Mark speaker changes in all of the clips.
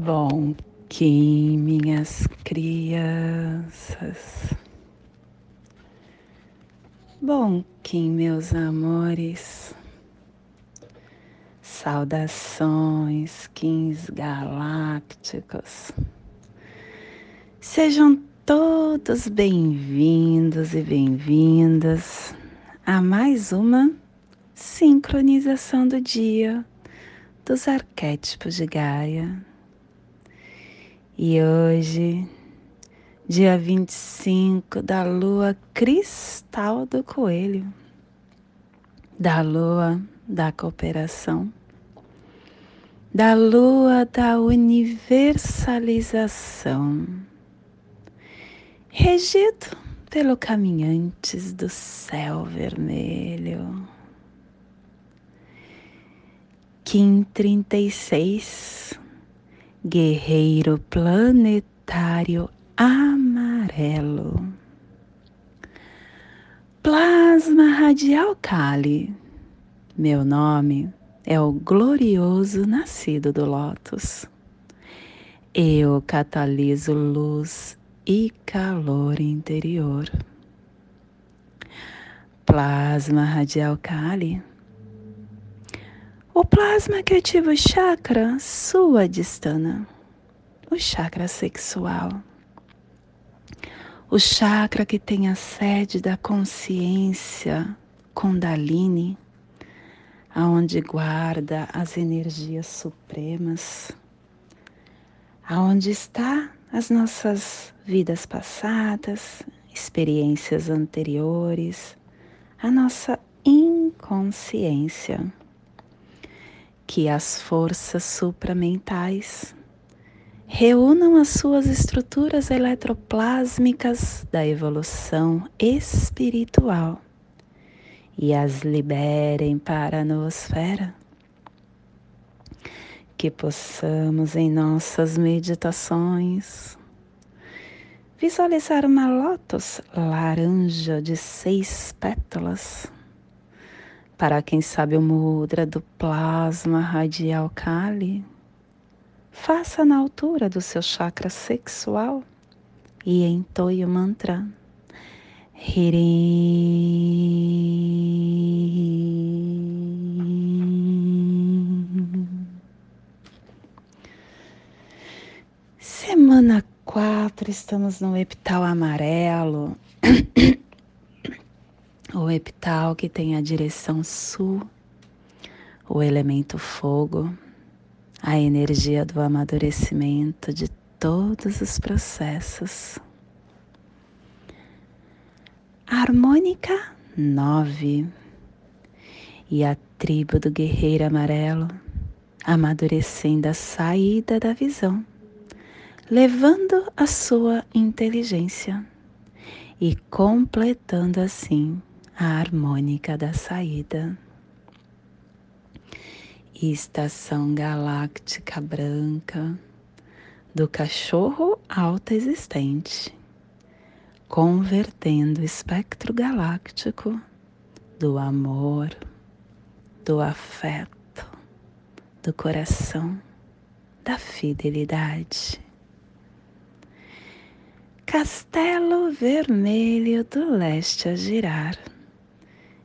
Speaker 1: Bom, Kim, minhas crianças. Bom, Kim, meus amores. Saudações, Kins galácticos. Sejam todos bem-vindos e bem-vindas a mais uma sincronização do dia dos arquétipos de Gaia e hoje, dia 25 da lua cristal do coelho, da lua da cooperação, da lua da universalização, regido pelo caminhantes do céu vermelho. Kim 36 guerreiro planetário amarelo. Plasma radial Kali. Meu nome é o glorioso nascido do Lótus. Eu cataliso luz e calor interior. Plasma radial Kali o plasma que ativa o chakra suadhisthana, o chakra sexual. O chakra que tem a sede da consciência Kundalini, aonde guarda as energias supremas, aonde está as nossas vidas passadas, experiências anteriores, a nossa inconsciência que as forças supramentais reúnam as suas estruturas eletroplásmicas da evolução espiritual e as liberem para a noosfera. Que possamos em nossas meditações visualizar uma lótus laranja de seis pétalas para quem sabe o mudra do plasma radial Kali, faça na altura do seu chakra sexual e entoie o mantra Hirim. Semana 4, estamos no epital amarelo. o epital que tem a direção sul, o elemento fogo, a energia do amadurecimento de todos os processos. harmônica 9 e a tribo do guerreiro amarelo amadurecendo a saída da visão, levando a sua inteligência e completando assim a harmônica da saída. Estação galáctica branca do cachorro alta existente, convertendo o espectro galáctico do amor, do afeto, do coração, da fidelidade. Castelo Vermelho do Leste a girar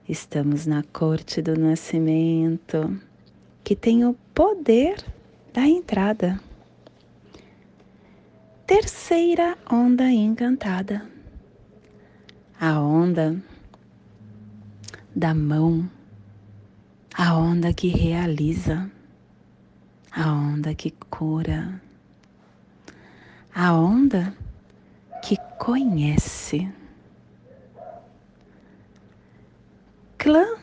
Speaker 1: Estamos na corte do nascimento, que tem o poder da entrada. Terceira onda encantada. A onda da mão, a onda que realiza, a onda que cura, a onda que conhece. Clã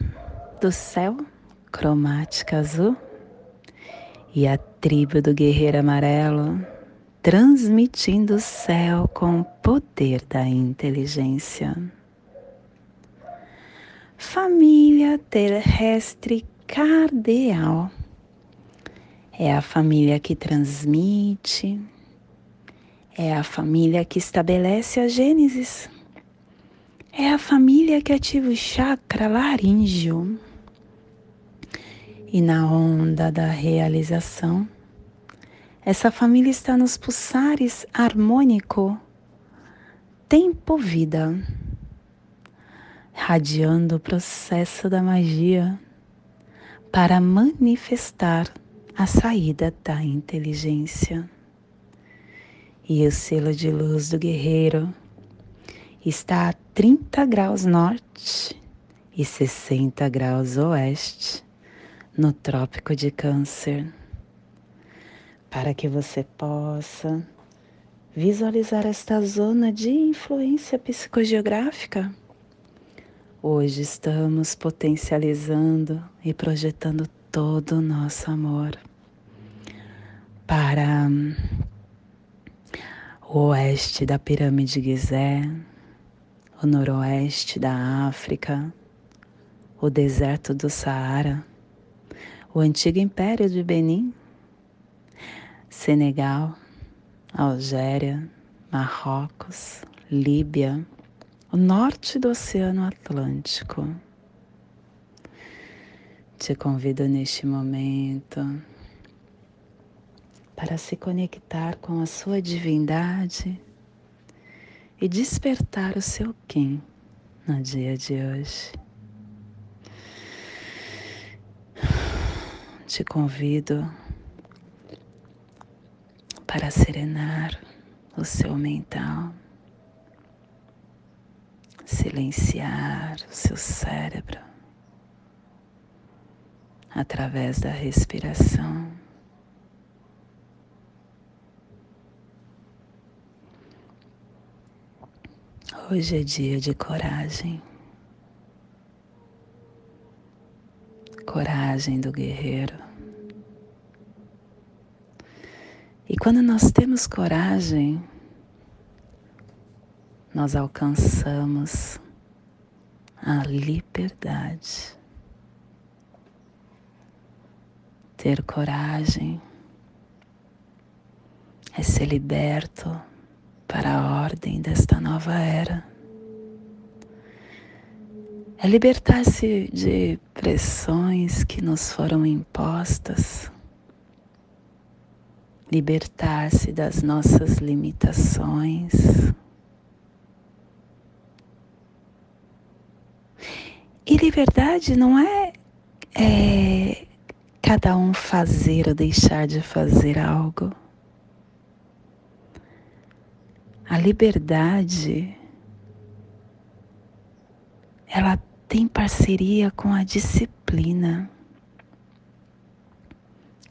Speaker 1: do céu, cromática azul, e a tribo do guerreiro amarelo, transmitindo o céu com o poder da inteligência. Família terrestre cardeal é a família que transmite, é a família que estabelece a Gênesis é a família que ativa o chakra laríngeo. E na onda da realização, Essa família está nos pulsares harmônico tempo-vida, radiando o processo da magia para manifestar a saída da inteligência. E o selo de luz do guerreiro está a 30 graus norte e 60 graus oeste no Trópico de Câncer, para que você possa visualizar esta zona de influência psicogeográfica Hoje estamos potencializando e projetando todo o nosso amor para o oeste da pirâmide Gizé, o noroeste da África, o deserto do Saara, o antigo império de Benin, Senegal, Algéria, Marrocos, Líbia, o norte do Oceano Atlântico. Te convido neste momento para se conectar com a sua divindade e despertar o seu Kim no dia de hoje. Te convido para serenar o seu mental silenciar o seu cérebro através da respiração. Hoje é dia de coragem. Coragem do guerreiro. E quando nós temos coragem, nós alcançamos a liberdade. Ter coragem é ser liberto para a ordem desta nova era. É libertar-se de pressões que nos foram impostas, libertar-se das nossas limitações E liberdade não é, é cada um fazer ou deixar de fazer algo. A liberdade, ela tem parceria com a disciplina,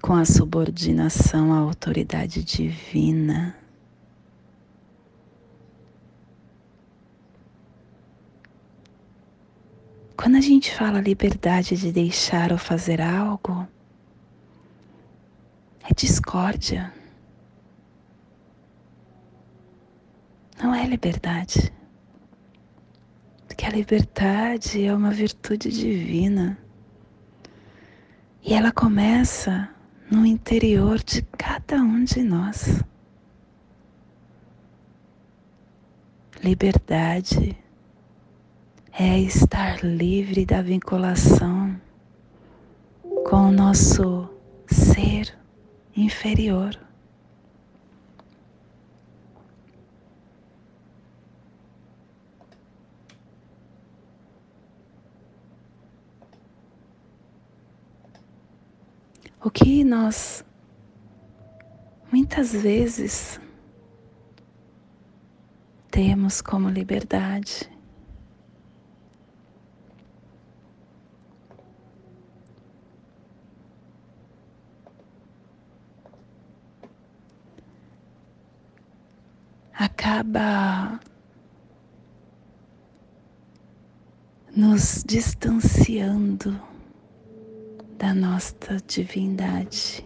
Speaker 1: com a subordinação à autoridade divina. Quando a gente fala liberdade de deixar ou fazer algo, é discórdia. Não é liberdade. Porque a liberdade é uma virtude divina. E ela começa no interior de cada um de nós. Liberdade é estar livre da vinculação com o nosso ser inferior. O que nós muitas vezes temos como liberdade? Acaba nos distanciando da nossa divindade.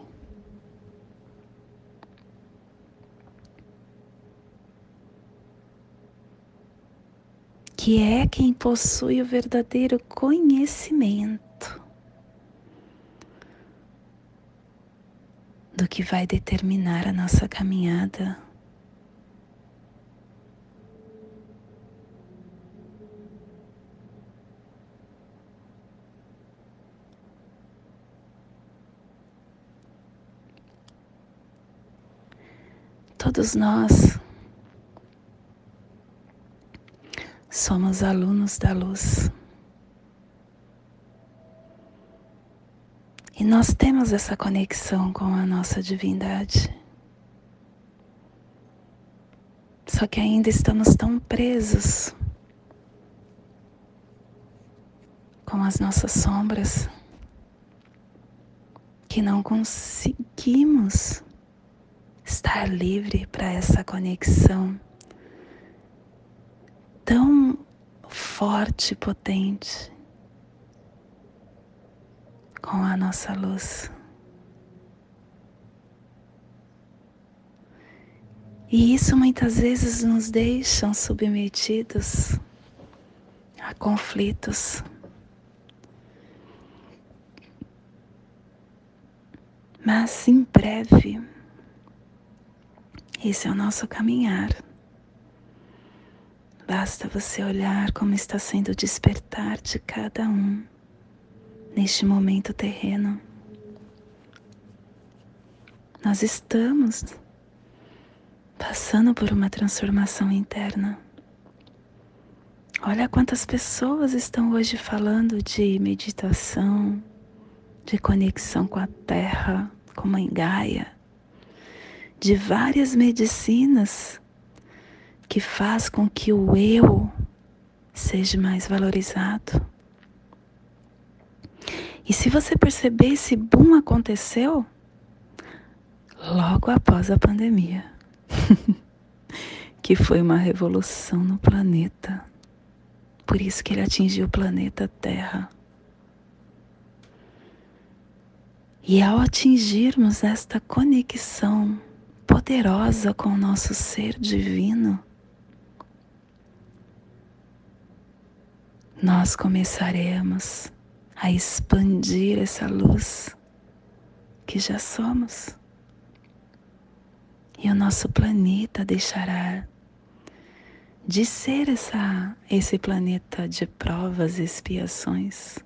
Speaker 1: Que é quem possui o verdadeiro conhecimento do que vai determinar a nossa caminhada Todos nós somos alunos da luz. E nós temos essa conexão com a nossa divindade. Só que ainda estamos tão presos com as nossas sombras que não conseguimos estar livre para essa conexão tão forte e potente com a nossa luz. E isso muitas vezes nos deixa submetidos a conflitos. Mas em breve, esse é o nosso caminhar. Basta você olhar como está sendo o despertar de cada um neste momento terreno. Nós estamos passando por uma transformação interna. Olha quantas pessoas estão hoje falando de meditação, de conexão com a terra, com Mãe Gaia, de várias medicinas que faz com que o eu seja mais valorizado. E se você perceber, esse boom aconteceu logo após a pandemia, que foi uma revolução no planeta. Por isso que ele atingiu o planeta Terra. E ao atingirmos esta conexão poderosa com o nosso ser divino, nós começaremos a expandir essa luz que já somos. E o nosso planeta deixará de ser essa, esse planeta de provas e expiações.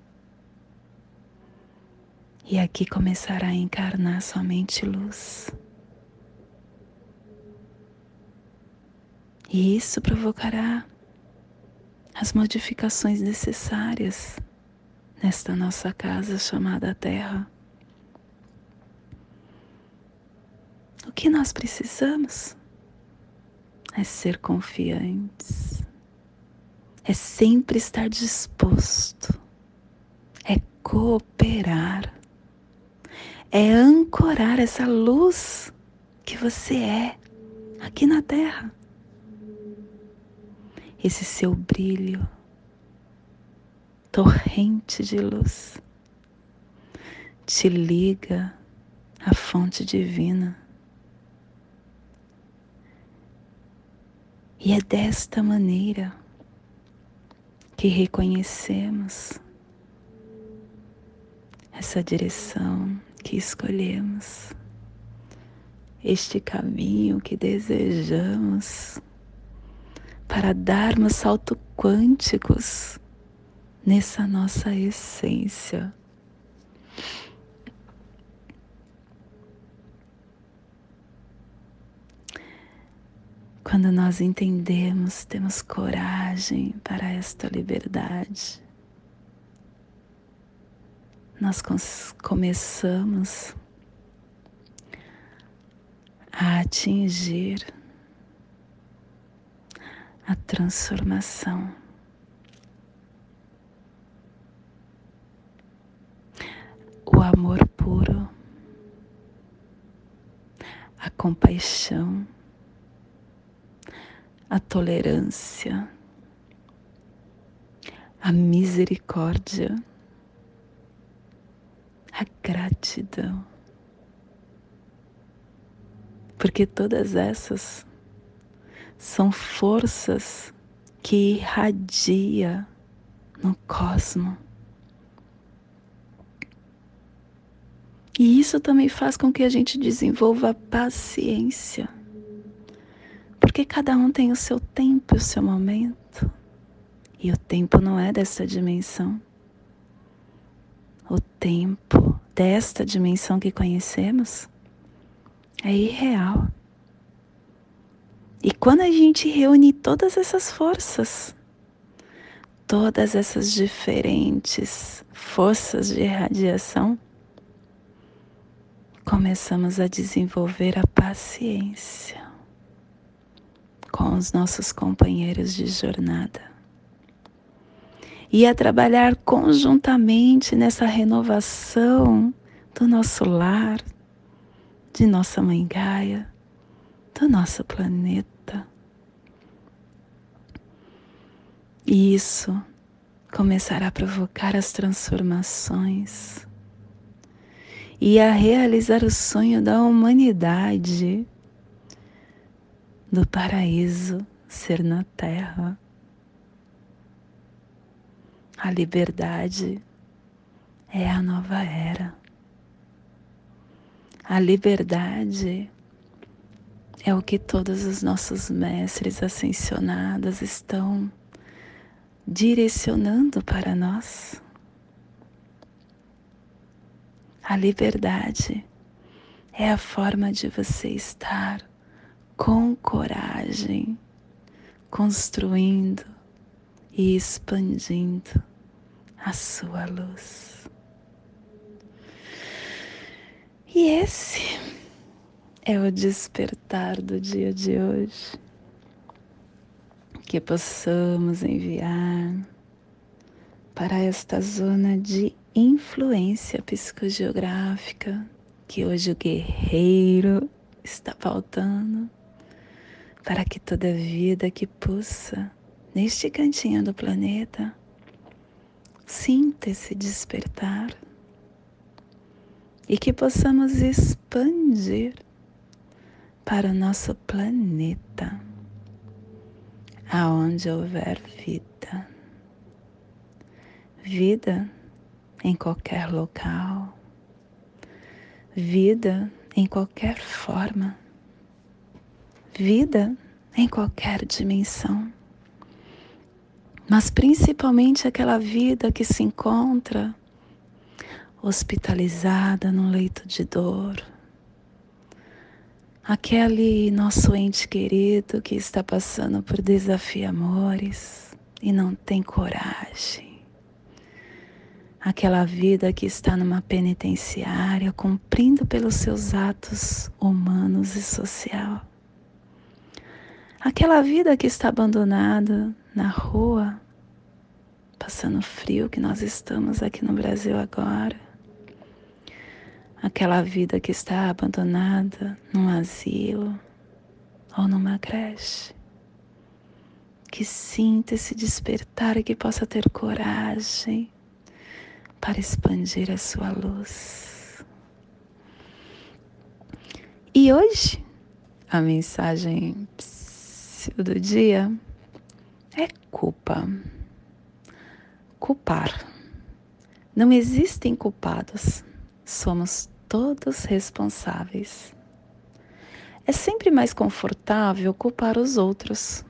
Speaker 1: E aqui começará a encarnar somente luz. E isso provocará as modificações necessárias nesta nossa casa chamada Terra. O que nós precisamos é ser confiantes, é sempre estar disposto, é cooperar, é ancorar essa luz que você é aqui na Terra. Esse seu brilho torrente de luz te liga à fonte divina. E é desta maneira que reconhecemos essa direção que escolhemos, este caminho que desejamos para darmos saltos quânticos nessa nossa essência. Quando nós entendemos, temos coragem para esta liberdade, nós começamos a atingir a transformação. o amor puro, a compaixão, a tolerância, a misericórdia, a gratidão. Porque todas essas são forças que irradia no cosmos E isso também faz com que a gente desenvolva paciência. Porque cada um tem o seu tempo e o seu momento. E o tempo não é dessa dimensão. O tempo desta dimensão que conhecemos é irreal. E quando a gente reúne todas essas forças, todas essas diferentes forças de radiação, começamos a desenvolver a paciência com os nossos companheiros de jornada. E a trabalhar conjuntamente nessa renovação do nosso lar, de nossa mãe Gaia, do nosso planeta. E isso começará a provocar as transformações e a realizar o sonho da humanidade do paraíso ser na terra. A liberdade é a nova era. A liberdade é o que todos os nossos mestres ascensionados estão direcionando para nós. A liberdade é a forma de você estar com coragem, construindo e expandindo a sua luz. E esse é o despertar do dia de hoje. Que possamos enviar para esta zona de influência psicogeográfica que hoje o guerreiro está faltando para que toda vida que pulsa neste cantinho do planeta sinta esse despertar e que possamos expandir para o nosso planeta, aonde houver vida. Vida em qualquer local, vida em qualquer forma. Vida em qualquer dimensão, mas principalmente aquela vida que se encontra hospitalizada no leito de dor, aquele nosso ente querido que está passando por desafiamores e não tem coragem, aquela vida que está numa penitenciária cumprindo pelos seus atos humanos e social Aquela vida que está abandonada na rua, passando frio que nós estamos aqui no Brasil agora. Aquela vida que está abandonada num asilo ou numa creche. Que sinta esse despertar e que possa ter coragem para expandir a sua luz. E hoje, a mensagem do dia é culpa. Culpar. Não existem culpados, somos todos responsáveis. É sempre mais confortável culpar os outros.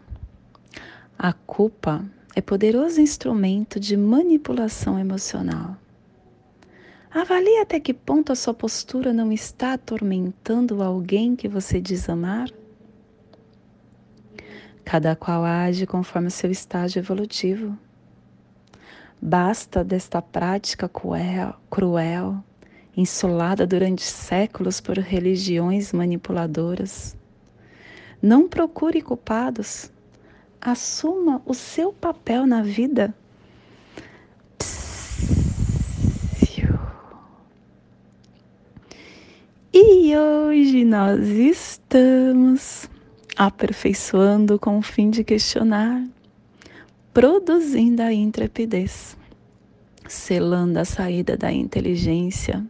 Speaker 1: A culpa é poderoso instrumento de manipulação emocional. Avalie até que ponto a sua postura não está atormentando alguém que você diz amar Cada qual age conforme o seu estágio evolutivo. Basta desta prática cruel, cruel, insolada durante séculos por religiões manipuladoras. Não procure culpados. Assuma o seu papel na vida. E hoje nós estamos aperfeiçoando com o fim de questionar, produzindo a intrepidez, selando a saída da inteligência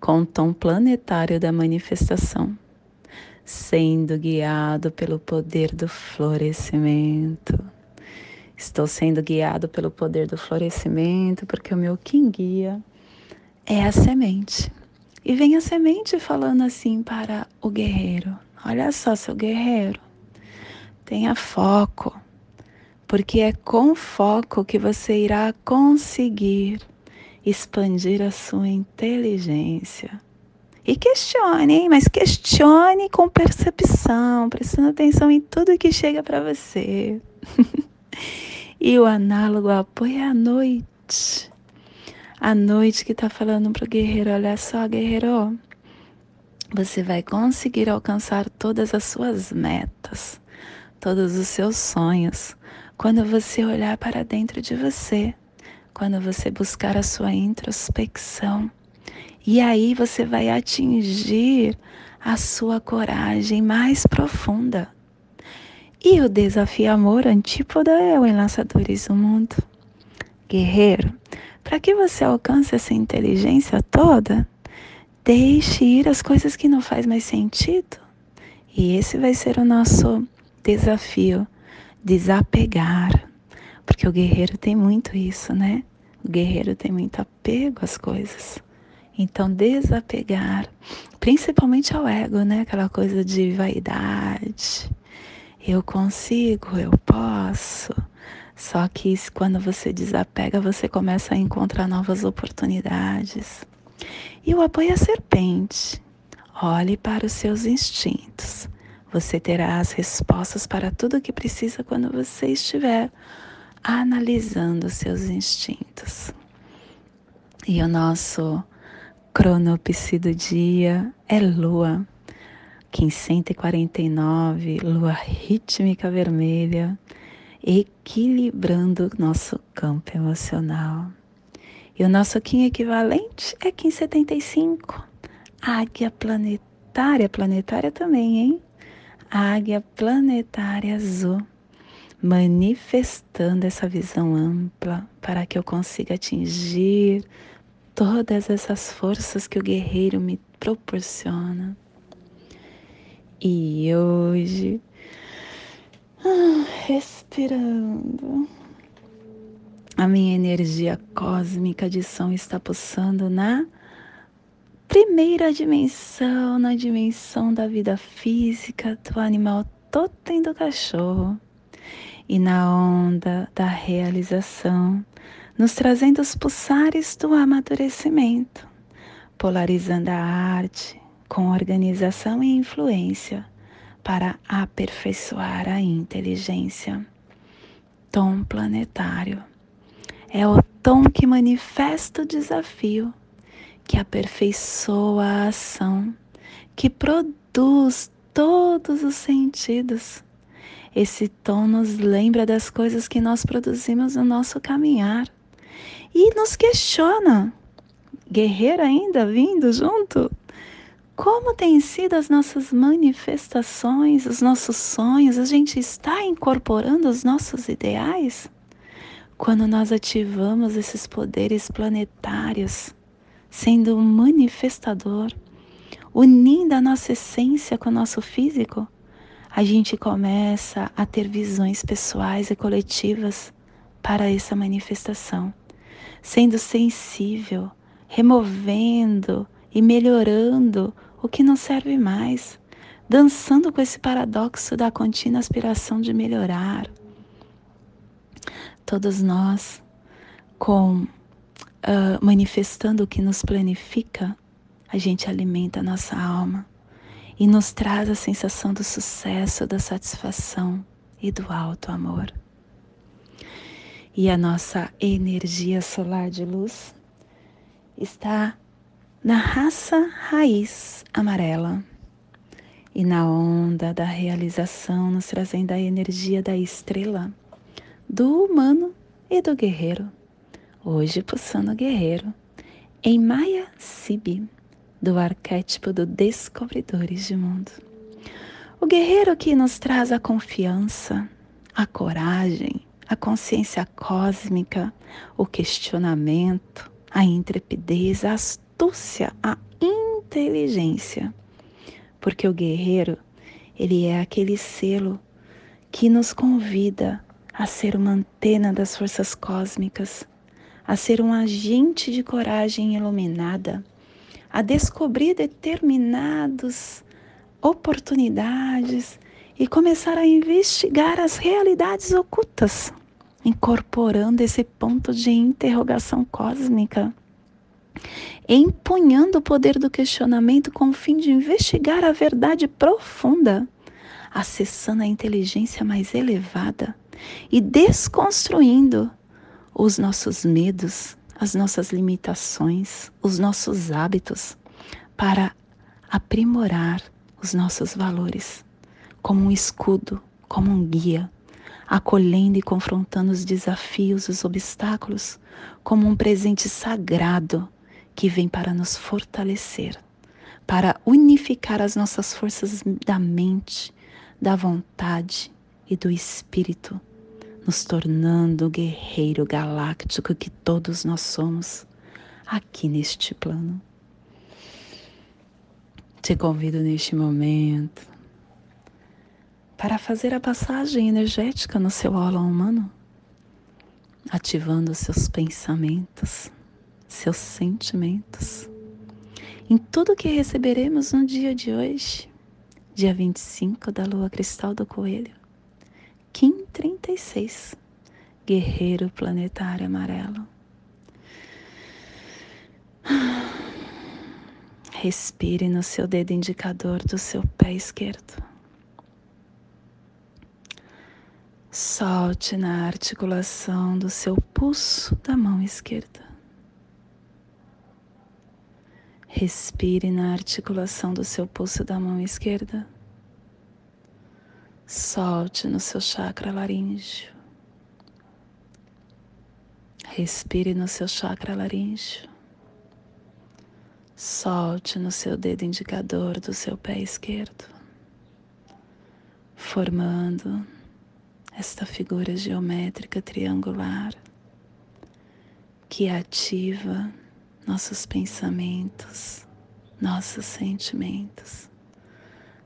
Speaker 1: com o tom planetário da manifestação, sendo guiado pelo poder do florescimento. Estou sendo guiado pelo poder do florescimento porque o meu quem guia é a semente. E vem a semente falando assim para o guerreiro: Olha só, seu guerreiro, tenha foco, porque é com foco que você irá conseguir expandir a sua inteligência E questione, hein? mas questione com percepção, prestando atenção em tudo que chega para você. e o análogo apoio é a noite. A noite que está falando para o guerreiro: olha só, guerreiro, você vai conseguir alcançar todas as suas metas, todos os seus sonhos, quando você olhar para dentro de você, quando você buscar a sua introspecção e aí você vai atingir a sua coragem mais profunda. E o desafio amor antípoda é o Enlaçadores do Mundo. Guerreiro, para que você alcance essa inteligência toda, deixe ir as coisas que não faz mais sentido. E esse vai ser o nosso desafio, desapegar. Porque o guerreiro tem muito isso, né? O guerreiro tem muito apego às coisas. Então, desapegar, principalmente ao ego, né? Aquela coisa de vaidade. Eu consigo, eu posso. Só que quando você desapega, você começa a encontrar novas oportunidades. E o apoio à serpente. Olhe para os seus instintos. Você terá as respostas para tudo o que precisa quando você estiver analisando seus instintos. E o nosso cronopse do dia é lua. 549, lua rítmica vermelha, equilibrando nosso campo emocional. E o nosso Kim equivalente é Kim 75, águia planetária, planetária também, hein? Águia planetária azul, manifestando essa visão ampla para que eu consiga atingir todas essas forças que o guerreiro me proporciona. E hoje, ah, respirando, a minha energia cósmica de som está pulsando na primeira dimensão, na dimensão da vida física do animal totem do cachorro e na onda da realização nos trazendo os pulsares do amadurecimento, polarizando a arte com organização e influência para aperfeiçoar a inteligência. Tom planetário é o tom que manifesta o desafio, que aperfeiçoa a ação, que produz todos os sentidos. Esse tom nos lembra das coisas que nós produzimos no nosso caminhar e nos questiona. Guerreiro ainda vindo junto? Como têm sido as nossas manifestações, os nossos sonhos? A gente está incorporando os nossos ideais? Quando nós ativamos esses poderes planetários, sendo um manifestador, unindo a nossa essência com o nosso físico, a gente começa a ter visões pessoais e coletivas para essa manifestação sendo sensível, removendo e melhorando o que não serve mais, dançando com esse paradoxo da contínua aspiração de melhorar. Todos nós, com uh, manifestando o que nos planifica, a gente alimenta a nossa alma e nos traz a sensação do sucesso, da satisfação e do alto amor e a nossa energia solar de luz está na raça raiz amarela e na onda da realização, nos trazendo a energia da estrela, do humano e do guerreiro. Hoje, pulsando guerreiro, em Maya Sibi, do arquétipo do Descobridores de Mundo. O guerreiro que nos traz a confiança, a coragem, a consciência cósmica, o questionamento, a intrepidez, a astúcia, a inteligência. Porque o guerreiro, ele é aquele selo que nos convida a ser uma antena das forças cósmicas, a ser um agente de coragem iluminada, a descobrir determinadas oportunidades e começar a investigar as realidades ocultas, incorporando esse ponto de interrogação cósmica empunhando o poder do questionamento com o fim de investigar a verdade profunda, acessando a inteligência mais elevada e desconstruindo os nossos medos, as nossas limitações, os nossos hábitos, para aprimorar os nossos valores como um escudo, como um guia, acolhendo e confrontando os desafios, os obstáculos, como um presente sagrado que vem para nos fortalecer, para unificar as nossas forças da mente, da vontade e do espírito, nos tornando o guerreiro galáctico que todos nós somos aqui neste plano. Te convido neste momento para fazer a passagem energética no seu aula humano, ativando seus pensamentos, seus sentimentos, em tudo que receberemos no dia de hoje, dia 25 da lua cristal do coelho, Kim 36, guerreiro planetário amarelo. Respire no seu dedo indicador do seu pé esquerdo. Solte na articulação do seu pulso da mão esquerda. Respire na articulação do seu pulso da mão esquerda. Solte no seu chakra laríngeo. Respire no seu chakra laríngeo. Solte no seu dedo indicador do seu pé esquerdo, formando esta figura geométrica triangular que ativa nossos pensamentos, nossos sentimentos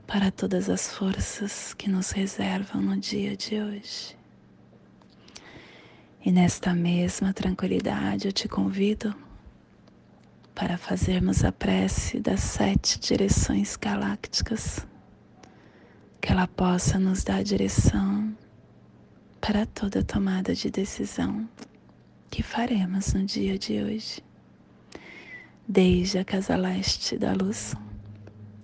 Speaker 1: para todas as forças que nos reservam no dia de hoje. E nesta mesma tranquilidade eu te convido para fazermos a prece das sete direções galácticas, que ela possa nos dar direção para toda tomada de decisão que faremos no dia de hoje. Desde a casa leste da luz,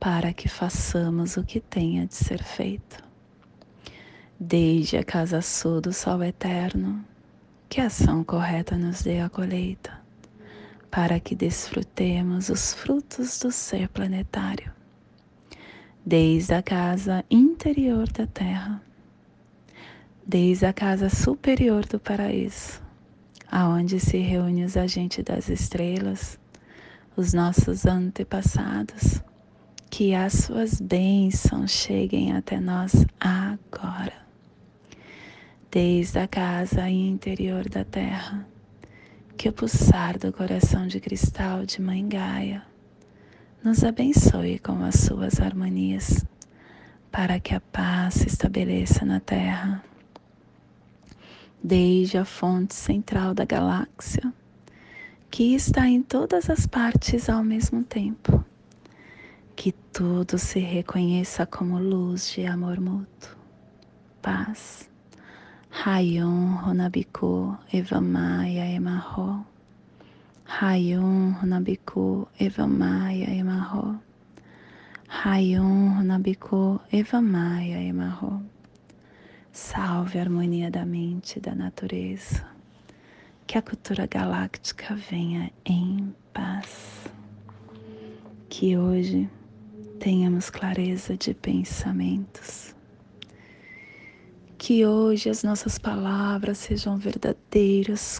Speaker 1: para que façamos o que tenha de ser feito. Desde a casa sul do sol eterno, que a ação correta nos dê a colheita para que desfrutemos os frutos do ser planetário, desde a casa interior da Terra, desde a casa superior do paraíso, aonde se reúnem os agentes das estrelas, os nossos antepassados, que as suas bênçãos cheguem até nós agora. Desde a casa interior da Terra, que o pulsar do coração de cristal de Mãe Gaia nos abençoe com as suas harmonias, para que a paz se estabeleça na Terra. Desde a fonte central da galáxia, que está em todas as partes ao mesmo tempo, que tudo se reconheça como luz de amor mútuo, paz Rayon Honabiku Evamaya Emarro. Rayon Honabiku Evamaya Emarro. Rayon Honabiku Evamaya Emarro. Salve a harmonia da mente e da natureza. Que a cultura galáctica venha em paz. Que hoje tenhamos clareza de pensamentos. Que hoje as nossas palavras sejam verdadeiras